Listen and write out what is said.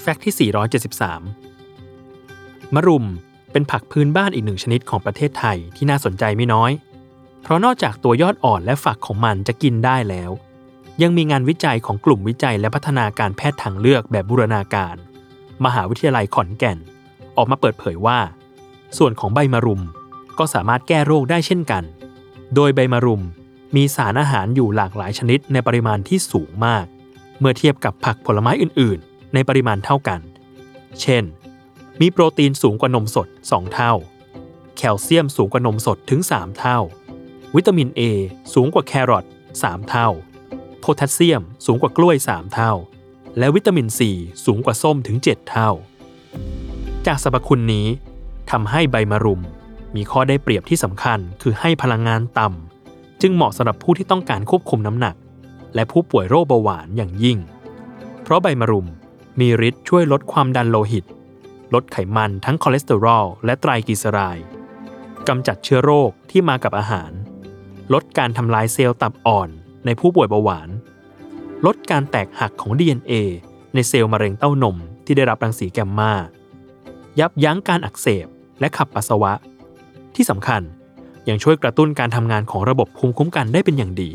แฟกต์ที่ 473 มะรุมเป็นผักพื้นบ้านอีกหนึ่งชนิดของประเทศไทยที่น่าสนใจไม่น้อย เพราะนอกจากตัวยอดอ่อนและฝักของมันจะกินได้แล้ว ยังมีงานวิจัยของกลุ่มวิจัยและพัฒนาการแพทย์ทางเลือกแบบบูรณาการ มหาวิทยาลัยขอนแก่น ออกมาเปิดเผยว่า ส่วนของใบมะรุมก็สามารถแก้โรคได้เช่นกัน โดยใบมะรุมมีสารอาหารอยู่หลากหลายชนิดในปริมาณที่สูงมาก เมื่อเทียบกับผักผลไม้อื่น ในปริมาณเท่ากัน เช่น มีโปรตีนสูงกว่านมสด 2 เท่า แคลเซียมสูงกว่านมสดถึง 3 เท่า วิตามิน A สูงกว่าแครอท3 เท่า โพแทสเซียมสูงกว่ากล้วย 3 เท่า และวิตามิน C สูงกว่าส้มถึง 7 เท่า จากสรรพคุณนี้ทำให้ใบมะรุม มีข้อได้เปรียบที่สำคัญคือให้พลังงานต่ำจึงเหมาะสำหรับผู้ที่ต้องการควบคุมน้ำหนัก และผู้ป่วยโรคเบาหวานอย่างยิ่ง เพราะใบมะรุม มีฤทธิ์ช่วยลดความดันโลหิต ลดไขมันทั้งคอเลสเตอรอลและไตรกลีเซอไรด์กำจัดเชื้อโรคที่มากับอาหาร ลดการทำลายเซลล์ตับอ่อนในผู้ป่วยเบาหวาน ลดการแตกหักของ DNA ในเซลล์มะเร็งเต้านมที่ได้รับรังสีแกมมา ยับยั้งการอักเสบและขับปัสสาวะ ที่สำคัญยังช่วยกระตุ้นการทำงานของระบบภูมิคุ้มกันได้เป็นอย่างดี